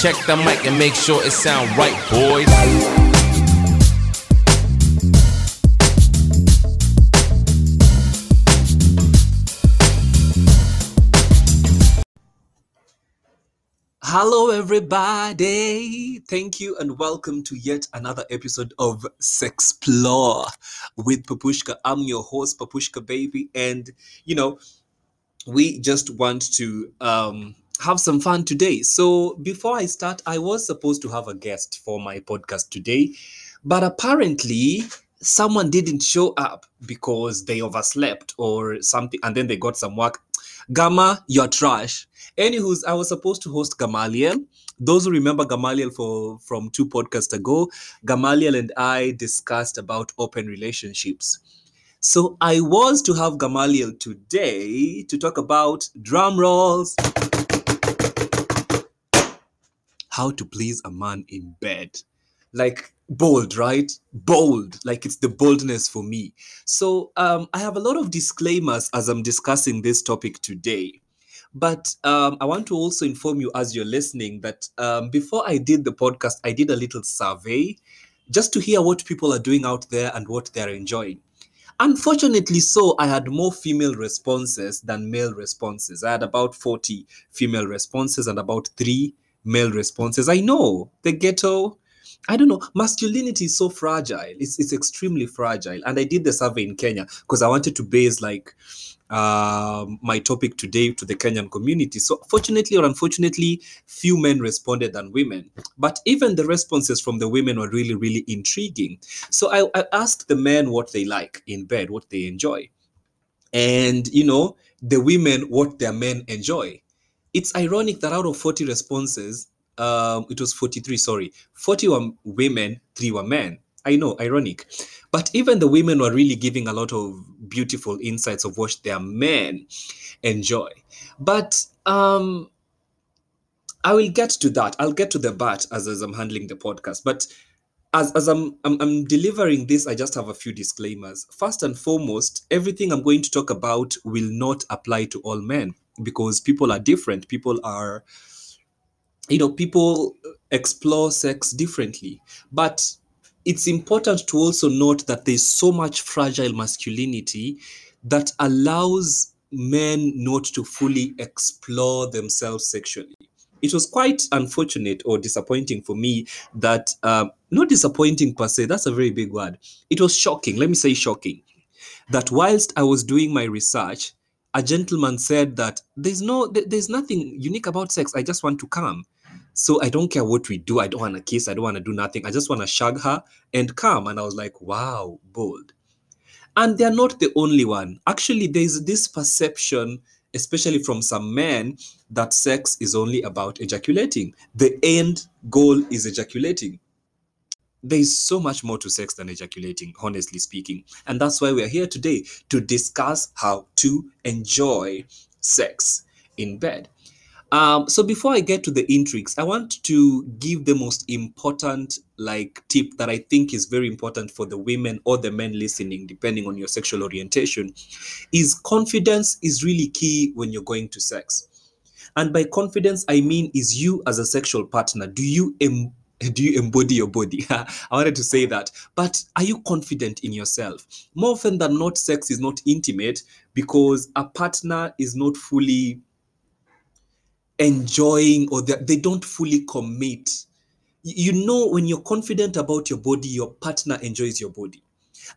Check the mic and make sure it sound right, boys. Hello, everybody. Thank you and welcome to yet another episode of Sexplore with Papushka. I'm your host, Papushka Baby, and you know, we just want to um, have some fun today. So, before I start, I was supposed to have a guest for my podcast today, but apparently, someone didn't show up because they overslept or something, and then they got some work. Gamma, you're trash. Anywho's, I was supposed to host Gamaliel. Those who remember Gamaliel for from two podcasts ago, Gamaliel and I discussed about open relationships. So I was to have Gamaliel today to talk about drum rolls. How to please a man in bed. Like bold, right? Bold. Like it's the boldness for me. So um, I have a lot of disclaimers as I'm discussing this topic today. But um, I want to also inform you as you're listening that um, before I did the podcast, I did a little survey just to hear what people are doing out there and what they're enjoying. Unfortunately, so I had more female responses than male responses. I had about 40 female responses and about three male responses. I know the ghetto. I don't know. Masculinity is so fragile. It's it's extremely fragile. And I did the survey in Kenya because I wanted to base like um, my topic today to the Kenyan community. So, fortunately or unfortunately, few men responded than women. But even the responses from the women were really, really intriguing. So, I, I asked the men what they like in bed, what they enjoy. And, you know, the women what their men enjoy. It's ironic that out of 40 responses, um, it was 43, sorry, 40 were women, three were men. I know, ironic. But even the women were really giving a lot of beautiful insights of what their men enjoy. But um, I will get to that. I'll get to the but as, as I'm handling the podcast. But as, as I'm, I'm I'm delivering this, I just have a few disclaimers. First and foremost, everything I'm going to talk about will not apply to all men because people are different. People are, you know, people explore sex differently. But it's important to also note that there's so much fragile masculinity that allows men not to fully explore themselves sexually. It was quite unfortunate or disappointing for me that, um, not disappointing per se, that's a very big word. It was shocking, let me say shocking, that whilst I was doing my research, a gentleman said that there's no, there's nothing unique about sex. I just want to come. So I don't care what we do. I don't want to kiss. I don't want to do nothing. I just want to shag her and come. And I was like, wow, bold. And they're not the only one. Actually, there's this perception, especially from some men, that sex is only about ejaculating. The end goal is ejaculating. There's so much more to sex than ejaculating, honestly speaking. And that's why we're here today to discuss how to enjoy sex in bed. Um, so before I get to the intrigues, I want to give the most important like tip that I think is very important for the women or the men listening, depending on your sexual orientation, is confidence is really key when you're going to sex. And by confidence, I mean is you as a sexual partner, do you em- do you embody your body? I wanted to say that. But are you confident in yourself? More often than not, sex is not intimate because a partner is not fully enjoying or they, don't fully commit. You know, when you're confident about your body, your partner enjoys your body.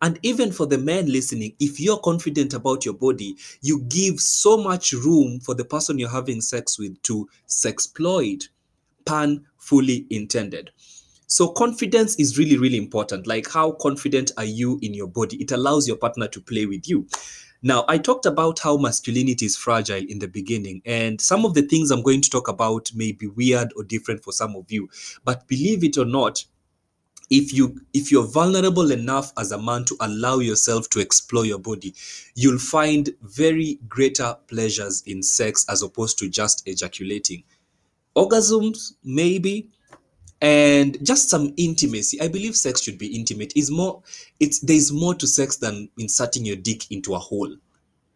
And even for the men listening, if you're confident about your body, you give so much room for the person you're having sex with to sexploit, pan fully intended. So confidence is really, really important. Like how confident are you in your body? It allows your partner to play with you. Now, I talked about how masculinity is fragile in the beginning, and some of the things I'm going to talk about may be weird or different for some of you. But believe it or not, if you if you're vulnerable enough as a man to allow yourself to explore your body you'll find very greater pleasures in sex as opposed to just ejaculating orgasms maybe and just some intimacy. I believe sex should be intimate. Is more it's there's more to sex than inserting your dick into a hole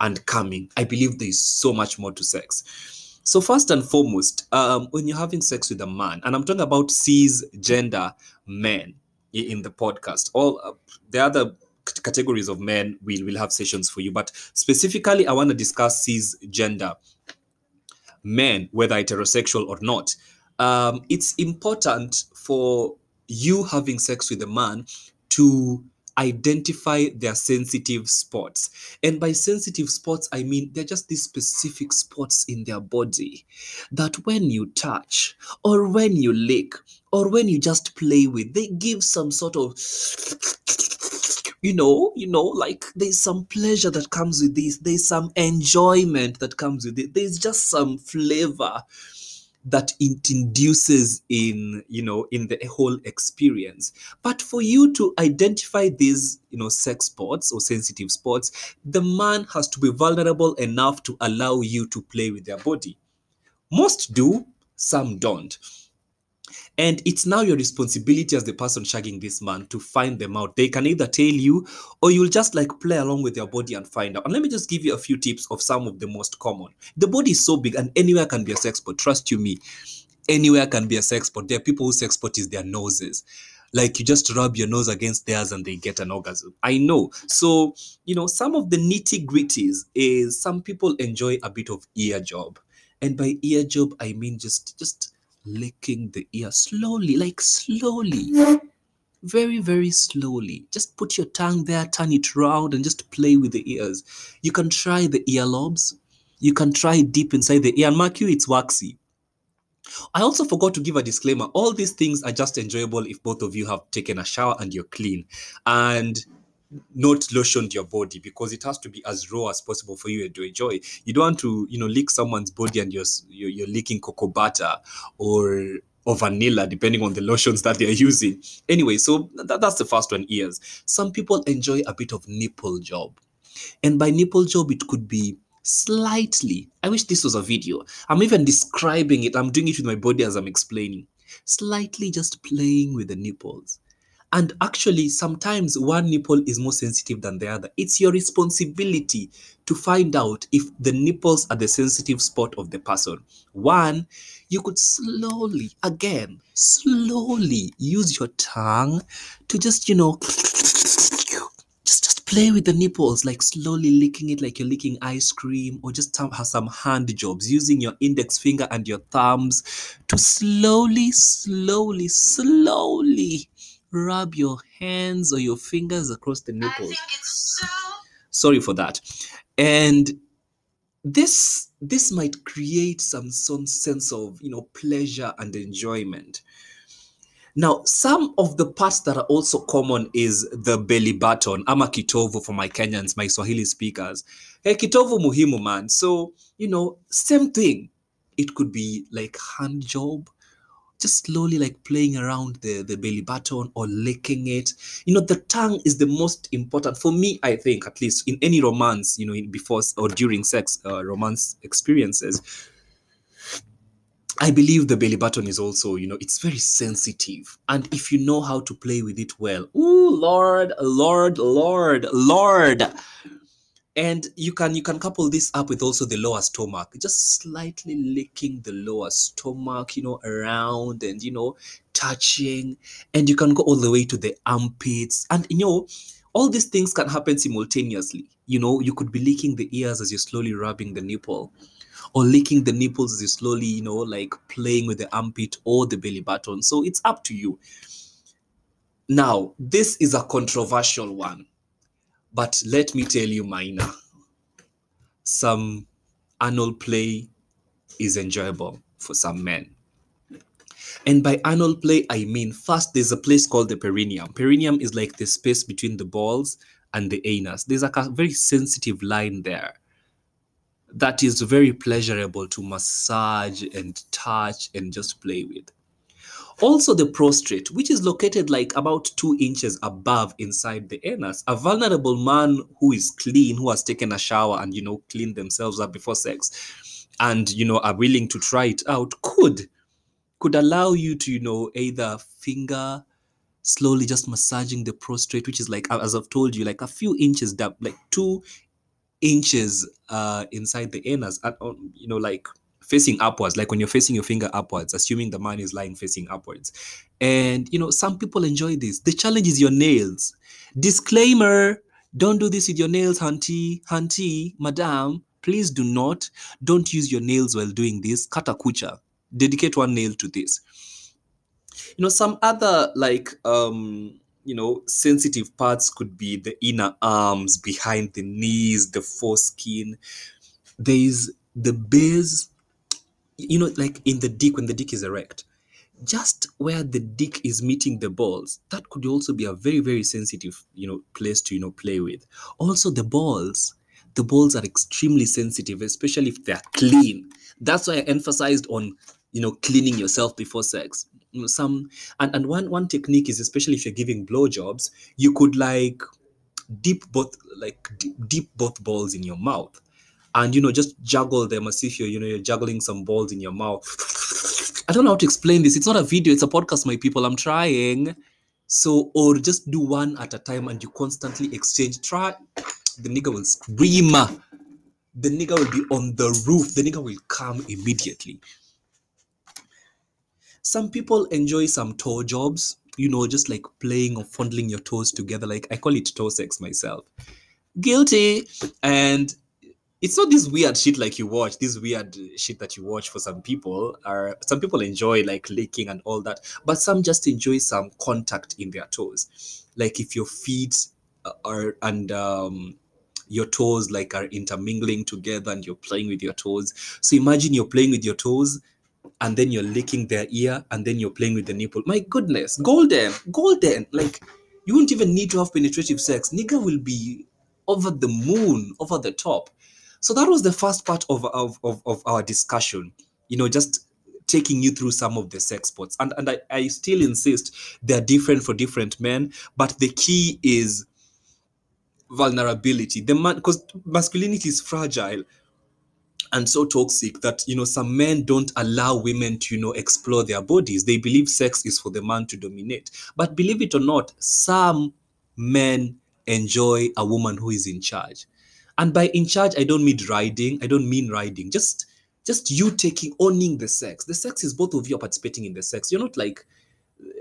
and coming. I believe there's so much more to sex. So first and foremost, um, when you're having sex with a man, and I'm talking about cisgender men in the podcast, all uh, the other categories of men will will have sessions for you, but specifically, I want to discuss cisgender men, whether heterosexual or not. Um, it's important for you having sex with a man to identify their sensitive spots. And by sensitive spots, I mean they're just these specific spots in their body that when you touch or when you lick or when you just play with, they give some sort of you know, you know, like there's some pleasure that comes with this, there's some enjoyment that comes with it, there's just some flavor that it induces in you know in the whole experience. But for you to identify these you know sex spots or sensitive spots the man has to be vulnerable enough to allow you to play with their body. Most do some don't and it's now your responsibility as the person shagging this man to find them out. They can either tell you or you'll just like play along with your body and find out. And let me just give you a few tips of some of the most common. The body is so big and anywhere can be a sex spot. Trust you me, anywhere can be a sex spot. There are people whose sex spot is their noses. Like you just rub your nose against theirs and they get an orgasm. I know. So, you know, some of the nitty gritties is some people enjoy a bit of ear job. And by ear job, I mean just just licking the ear slowly, like slowly, very, very slowly. Just put your tongue there, turn it round, and just play with the ears. You can try the earlobes. You can try deep inside the ear. And mark you, it's waxy. I also forgot to give a disclaimer. All these things are just enjoyable if both of you have taken a shower and you're clean. And not lotioned your body because it has to be as raw as possible for you to enjoy. You don't want to, you know, lick someone's body and you're you're, licking cocoa butter or or vanilla, depending on the lotions that they're using. Anyway, so that, that's the first one. Ears. Some people enjoy a bit of nipple job, and by nipple job, it could be slightly. I wish this was a video. I'm even describing it. I'm doing it with my body as I'm explaining. Slightly, just playing with the nipples. And actually, sometimes one nipple is more sensitive than the other. It's your responsibility to find out if the nipples are the sensitive spot of the person. One, you could slowly, again, slowly use your tongue to just, you know, just just play with the nipples, like slowly licking it like you're licking ice cream, or just have some hand jobs using your index finger and your thumbs to slowly, slowly, slowly rub your hands or your fingers across the nipples. Sorry for that. And this this might create some some sense of you know pleasure and enjoyment. Now, some of the parts that are also common is the belly button, ama kitovu for my Kenyans, my Swahili speakers. Hey, kitovu muhimu man. So, you know, same thing. It could be like hand job, just slowly like playing around the, the belly button or licking it. You know, the tongue is the most important for me, I think, at least in any romance, you know, in before or during sex uh, romance experiences. I believe the belly button is also, you know, it's very sensitive. And if you know how to play with it well, ooh, Lord, Lord, Lord, Lord. And you can you can couple this up with also the lower stomach, just slightly licking the lower stomach, you know, around and you know, touching, and you can go all the way to the armpits, and you know, all these things can happen simultaneously. You know, you could be licking the ears as you're slowly rubbing the nipple, or licking the nipples as you slowly, you know, like playing with the armpit or the belly button. So it's up to you. Now, this is a controversial one, but let me tell you, Maina, some anal play is enjoyable for some men. And by anal play, I mean first there's a place called the perineum. Perineum is like the space between the balls and the anus. There's like a very sensitive line there that is very pleasurable to massage and touch and just play with. Also, the prostrate, which is located like about two inches above inside the anus. A vulnerable man who is clean, who has taken a shower and, you know, cleaned themselves up before sex and, you know, are willing to try it out could could allow you to, you know, either finger slowly just massaging the prostrate, which is like, as I've told you, like a few inches like two inches uh, inside the anus, and, um, you know, like facing upwards, like when you're facing your finger upwards, assuming the man is lying facing upwards. And you know, some people enjoy this. The challenge is your nails. Disclaimer: Don't do this with your nails, hunty, hunty, madam. Please do not. Don't use your nails while doing this. Cut a kucha. Dedicate one nail to this. You know, some other like um you know sensitive parts could be the inner arms behind the knees the foreskin there is the base you know like in the dick when the dick is erect just where the dick is meeting the balls that could also be a very very sensitive you know place to you know play with. Also the balls the balls are extremely sensitive especially if they're clean. That's why i emphasized on you know cleaning yourself before sex. You know, some and, and one one technique is especially if you're giving blowjobs you could like dip both like dip, dip both balls in your mouth and you know just juggle them as if you're you know you're juggling some balls in your mouth. I don't know how to explain this. It's not a video it's a podcast my people. I'm trying. So or just do one at a time and you constantly exchange. Try. The nigga will scream. The nigga will be on the roof. The nigga will come immediately. Some people enjoy some toe jobs you know just like playing or fondling your toes together. Like i call it toe sex myself. Guilty. And it's not this weird shit like you watch this weird shit that you watch for some people are some people enjoy like licking and all that but some just enjoy some contact in their toes. Like if your feet are and um your toes like are intermingling together and you're playing with your toes. So imagine you're playing with your toes and then you're licking their ear and then you're playing with the nipple. My goodness golden golden. Like you won't even need to have penetrative sex. Nigga will be over the moon over the top so that was the first part of, of, of, of our discussion you know just taking you through some of the sex spots and, and I, I still insist they're different for different men but the key is vulnerability. The man because masculinity is fragile and so toxic that you know some men don't allow women to you know explore their bodies. They believe sex is for the man to dominate. But believe it or not some men enjoy a woman who is in charge and by in charge i don't mean riding i don't mean riding just just you taking owning the sex. The sex is both of you are participating in the sex. You're not like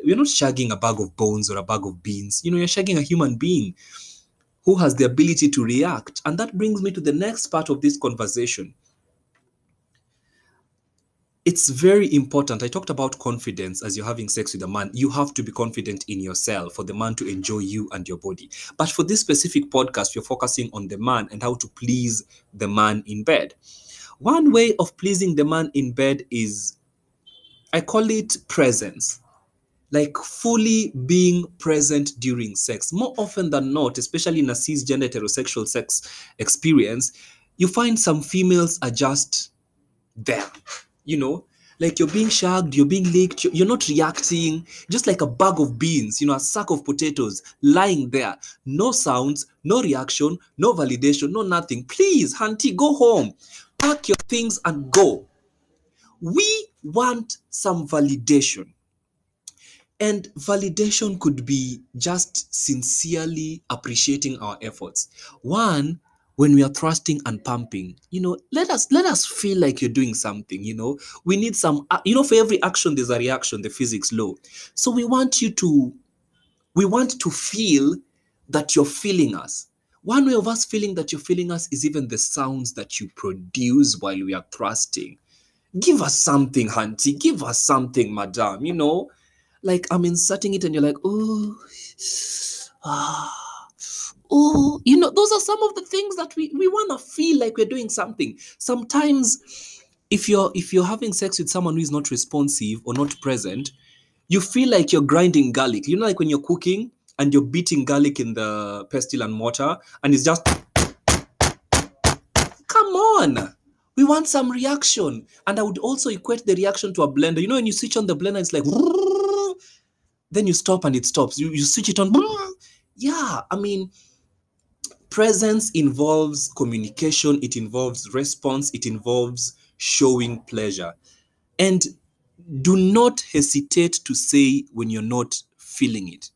you're not shagging a bag of bones or a bag of beans. You know you're shagging a human being who has the ability to react. And that brings me to the next part of this conversation it's very important. I talked about confidence as you're having sex with a man. You have to be confident in yourself for the man to enjoy you and your body. But for this specific podcast, we're focusing on the man and how to please the man in bed. One way of pleasing the man in bed is, I call it presence. Like fully being present during sex. More often than not, especially in a cisgender heterosexual sex experience, you find some females are just there you know like you're being shagged you're being licked you're, not reacting just like a bag of beans you know a sack of potatoes lying there. No sounds no reaction no validation no nothing. Please hunty go home. Pack your things and go. We want some validation. And validation could be just sincerely appreciating our efforts. One when we are thrusting and pumping you know let us let us feel like you're doing something you know. We need some you know for every action there's a reaction the physics law. So we want you to we want to feel that you're feeling us. One way of us feeling that you're feeling us is even the sounds that you produce while we are thrusting. Give us something hunty give us something madam you know. Like i'm inserting it and you're like oh ah oh you know those are some of the things that we, we want to feel like we're doing something. Sometimes if you're if you're having sex with someone who is not responsive or not present you feel like you're grinding garlic. You know like when you're cooking and you're beating garlic in the pestle and mortar and it's just come on! We want some reaction. And i would also equate the reaction to a blender. You know when you switch on the blender it's like then you stop and it stops. You, you switch it on yeah i mean presence involves communication, it involves response, it involves showing pleasure. And do not hesitate to say when you're not feeling it.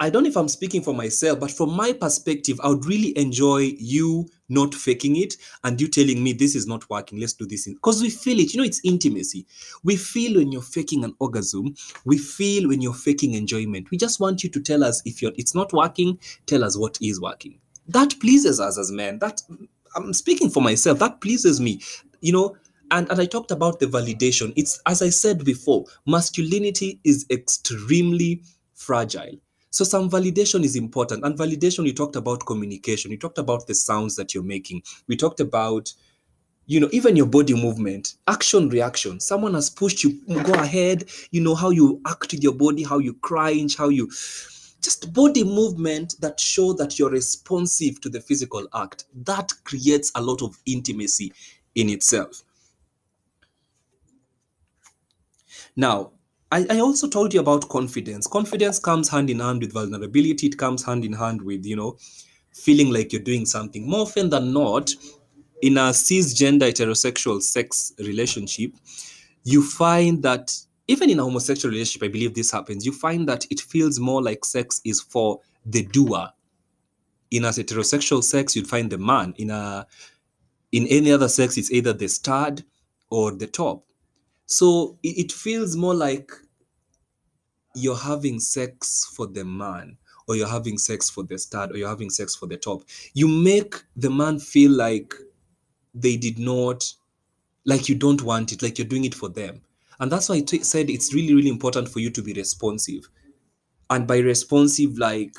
I, don't know if I'm speaking for myself, but from my perspective, I would really enjoy you not faking it and you telling me this is not working. Let's do this because we feel it. You know, it's intimacy. We feel when you're faking an orgasm. We feel when you're faking enjoyment. We just want you to tell us if you're it's not working. Tell us what is working. That pleases us as men. That I'm speaking for myself. That pleases me. You know, and, and I talked about the validation. It's as I said before, masculinity is extremely fragile. So some validation is important. And validation, we talked about communication. We talked about the sounds that you're making. We talked about, you know, even your body movement, action, reaction. Someone has pushed you, mm, go ahead. You know how you act with your body, how you cringe, how you just body movement that show that you're responsive to the physical act. That creates a lot of intimacy in itself. Now, I, I also told you about confidence. Confidence comes hand in hand with vulnerability. It comes hand in hand with, you know, feeling like you're doing something. More often than not, in a cisgender heterosexual sex relationship, you find that even in a homosexual relationship, I believe this happens, you find that it feels more like sex is for the doer. In a heterosexual sex, you'd find the man. In a in any other sex, it's either the stud or the top. So it, it feels more like you're having sex for the man or you're having sex for the stud or you're having sex for the top you make the man feel like they did not like you don't want it like you're doing it for them. And that's why i t- said it's really really important for you to be responsive. And by responsive like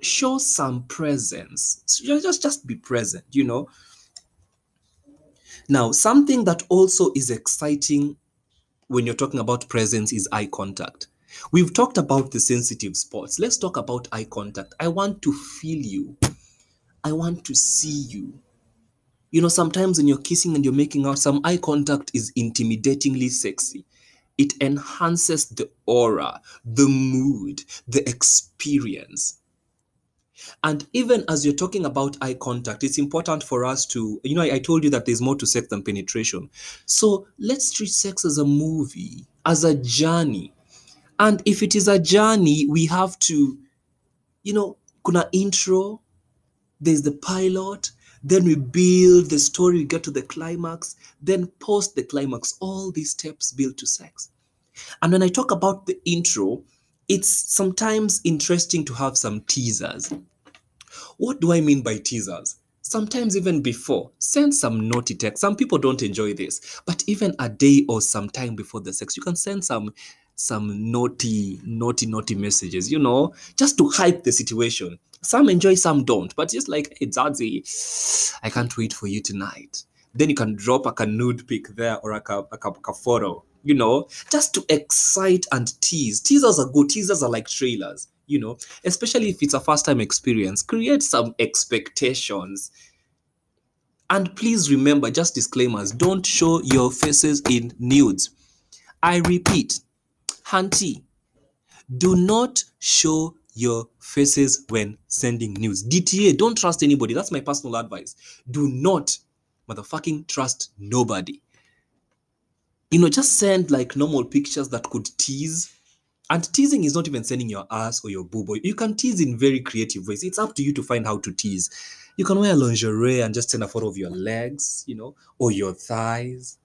show some presence. So just just be present you know? Now something that also is exciting when you're talking about presence is eye contact We've talked about the sensitive spots. Let's talk about eye contact. I want to feel you. I want to see you. You know, sometimes when you're kissing and you're making out, some eye contact is intimidatingly sexy. It enhances the aura, the mood, the experience. And even as you're talking about eye contact, it's important for us to, you know, I, I, told you that there's more to sex than penetration. So let's treat sex as a movie, as a journey. And if it is a journey, we have to, you know, kuna intro, there's the pilot, then we build the story, we get to the climax, then post the climax. All these steps build to sex. And when I talk about the intro, it's sometimes interesting to have some teasers. What do I mean by teasers? Sometimes even before, send some naughty text. Some people don't enjoy this, but even a day or some time before the sex, you can send some some naughty, naughty, naughty messages, you know, just to hype the situation. Some enjoy, some don't, but just like, hey, Zazie, I can't wait for you tonight. Then you can drop like a nude pic there or like a, like a, like a photo, you know, just to excite and tease. Teasers are good. Teasers are like trailers, you know, especially if it's a first time experience. Create some expectations. And please remember, just disclaimers don't show your faces in nudes. I repeat, Hunty, do not show your faces when sending news. DTA, don't trust anybody. That's my personal advice. Do not motherfucking trust nobody. You know, just send like normal pictures that could tease. And teasing is not even sending your ass or your boob. You can tease in very creative ways. It's up to you to find how to tease. You can wear lingerie and just send a photo of your legs, you know, or your thighs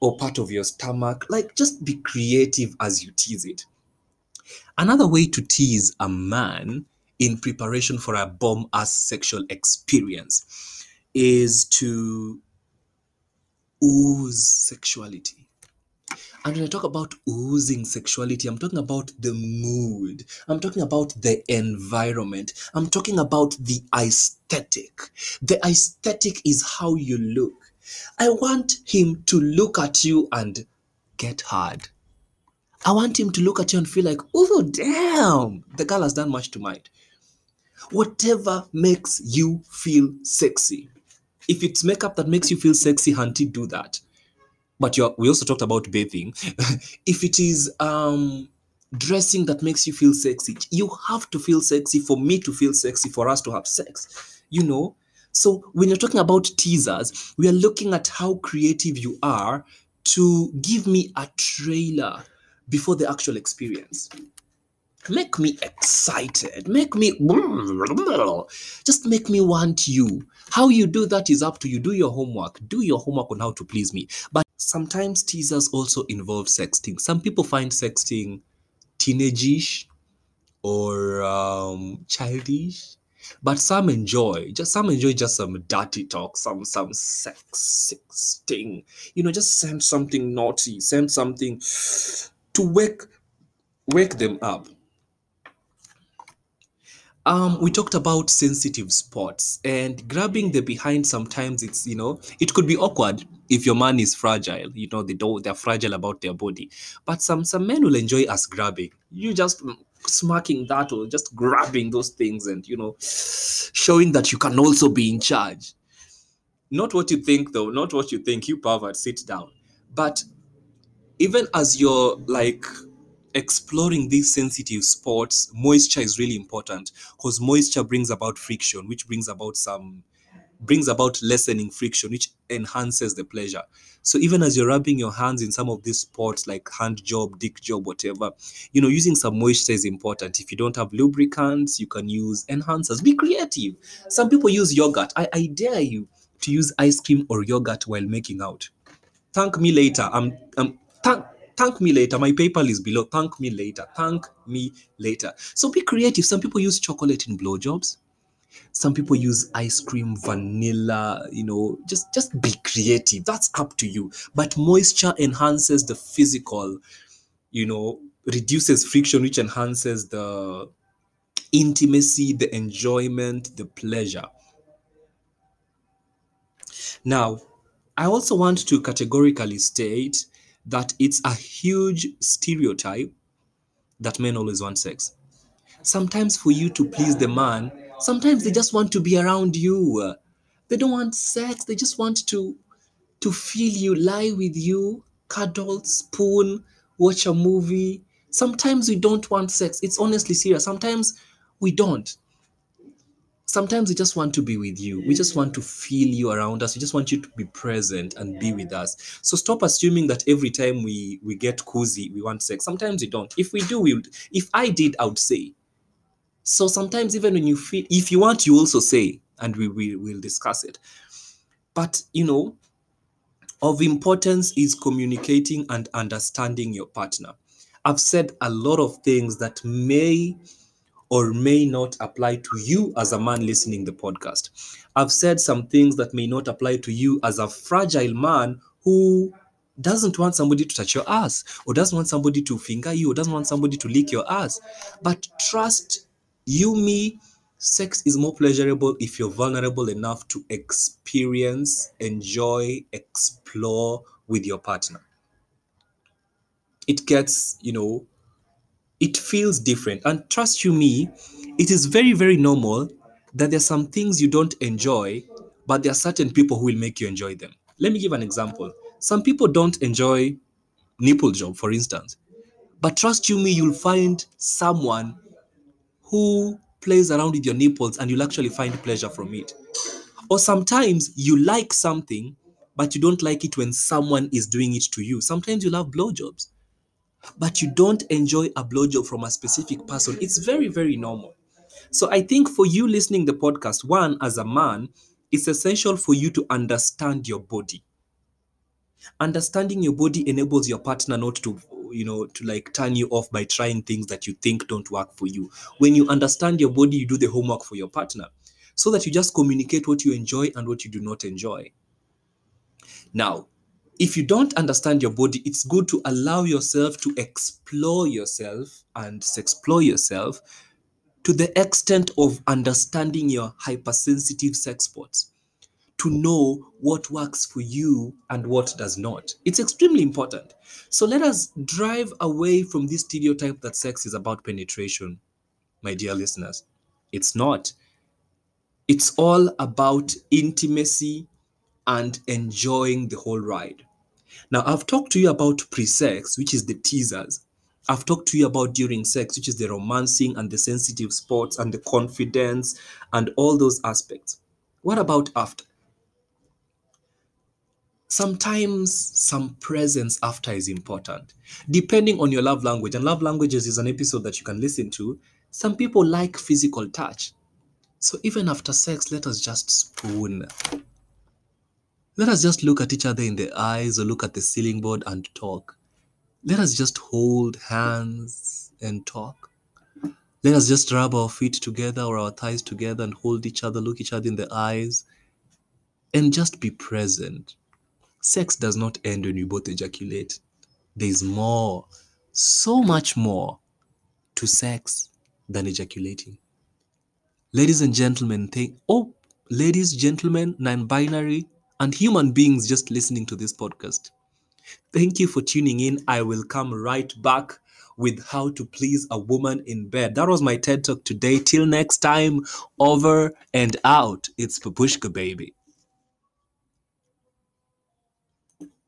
or part of your stomach. Like, just be creative as you tease it. Another way to tease a man in preparation for a bomb ass sexual experience is to ooze sexuality. And when I talk about oozing sexuality, I'm talking about the mood. I'm talking about the environment. I'm talking about the aesthetic. The aesthetic is how you look. I want him to look at you and get hard. I want him to look at you and feel like, oh, damn, the girl has done much to mind. Whatever makes you feel sexy. If it's makeup that makes you feel sexy, Hunty, do that. But we also talked about bathing. if it is um, dressing that makes you feel sexy, you have to feel sexy for me to feel sexy, for us to have sex. You know, so when you're talking about teasers, we are looking at how creative you are to give me a trailer before the actual experience. Make me excited. Make me just make me want you. How you do that is up to you. Do your homework. Do your homework on how to please me. But sometimes teasers also involve sexting. Some people find sexting teenageish or um, childish but some enjoy just some enjoy just some dirty talk some some sex thing you know just send something naughty send something to wake wake them up. Um we talked about sensitive spots and grabbing the behind sometimes it's you know it could be awkward if your man is fragile you know they don't they're fragile about their body. But some some men will enjoy us grabbing. You just smacking that or just grabbing those things and you know showing that you can also be in charge. Not what you think though. Not what you think you pervert. Sit down. But even as you're like exploring these sensitive spots moisture is really important because moisture brings about friction which brings about some brings about lessening friction which enhances the pleasure. So even as you're rubbing your hands in some of these spots like hand job dick job whatever you know using some moisture is important. If you don't have lubricants you can use enhancers. Be creative. Some people use yogurt. I, I dare you to use ice cream or yogurt while making out. Thank me later. I'm, I'm thank, thank me later. My paypal is below. Thank me later. Thank me later. So be creative. Some people use chocolate in blowjobs some people use ice cream vanilla you know just just be creative. That's up to you. But moisture enhances the physical you know reduces friction which enhances the intimacy the enjoyment the pleasure. Now i also want to categorically state that it's a huge stereotype that men always want sex. Sometimes for you to please the man sometimes they just want to be around you. They don't want sex. They just want to to feel you lie with you cuddle spoon watch a movie. Sometimes we don't want sex. It's honestly serious. Sometimes we don't. Sometimes we just want to be with you. We just want to feel you around us. We just want you to be present and be with us. So stop assuming that every time we we get cozy we want sex. Sometimes we don't. If we do we would if i did i would say so sometimes even when you feel if you want you also say and we will we'll discuss it. But you know of importance is communicating and understanding your partner. I've said a lot of things that may or may not apply to you as a man listening the podcast. I've said some things that may not apply to you as a fragile man who doesn't want somebody to touch your ass or doesn't want somebody to finger you or doesn't want somebody to lick your ass. But trust you me sex is more pleasurable if you're vulnerable enough to experience enjoy explore with your partner. It gets you know it feels different. And trust you me it is very very normal that there's some things you don't enjoy but there are certain people who will make you enjoy them. Let me give an example. Some people don't enjoy nipple job for instance. But trust you me you'll find someone who plays around with your nipples and you'll actually find pleasure from it. Or sometimes you like something, but you don't like it when someone is doing it to you. Sometimes you love blowjobs, but you don't enjoy a blowjob from a specific person. It's very, very normal. So I think for you listening the podcast, one, as a man, it's essential for you to understand your body. Understanding your body enables your partner not to you know to like turn you off by trying things that you think don't work for you. When you understand your body you do the homework for your partner so that you just communicate what you enjoy and what you do not enjoy. Now if you don't understand your body it's good to allow yourself to explore yourself and explore yourself to the extent of understanding your hypersensitive sex spots to know what works for you and what does not. It's extremely important. So let us drive away from this stereotype that sex is about penetration, my dear listeners. It's not. It's all about intimacy and enjoying the whole ride. Now, I've talked to you about pre sex, which is the teasers. I've talked to you about during sex, which is the romancing and the sensitive spots and the confidence and all those aspects. What about after? Sometimes some presence after is important. Depending on your love language and love languages is an episode that you can listen to some people like physical touch. So even after sex let us just spoon. Let us just look at each other in the eyes or look at the ceiling board and talk. Let us just hold hands and talk. Let us just rub our feet together or our thighs together and hold each other look each other in the eyes and just be present sex does not end when you both ejaculate. There's more, so much more to sex than ejaculating. Ladies and gentlemen, think oh, ladies, gentlemen, non-binary, and human beings just listening to this podcast. Thank you for tuning in. I will come right back with how to please a woman in bed. That was my TED Talk today. Till next time, over and out. It's Papushka, baby.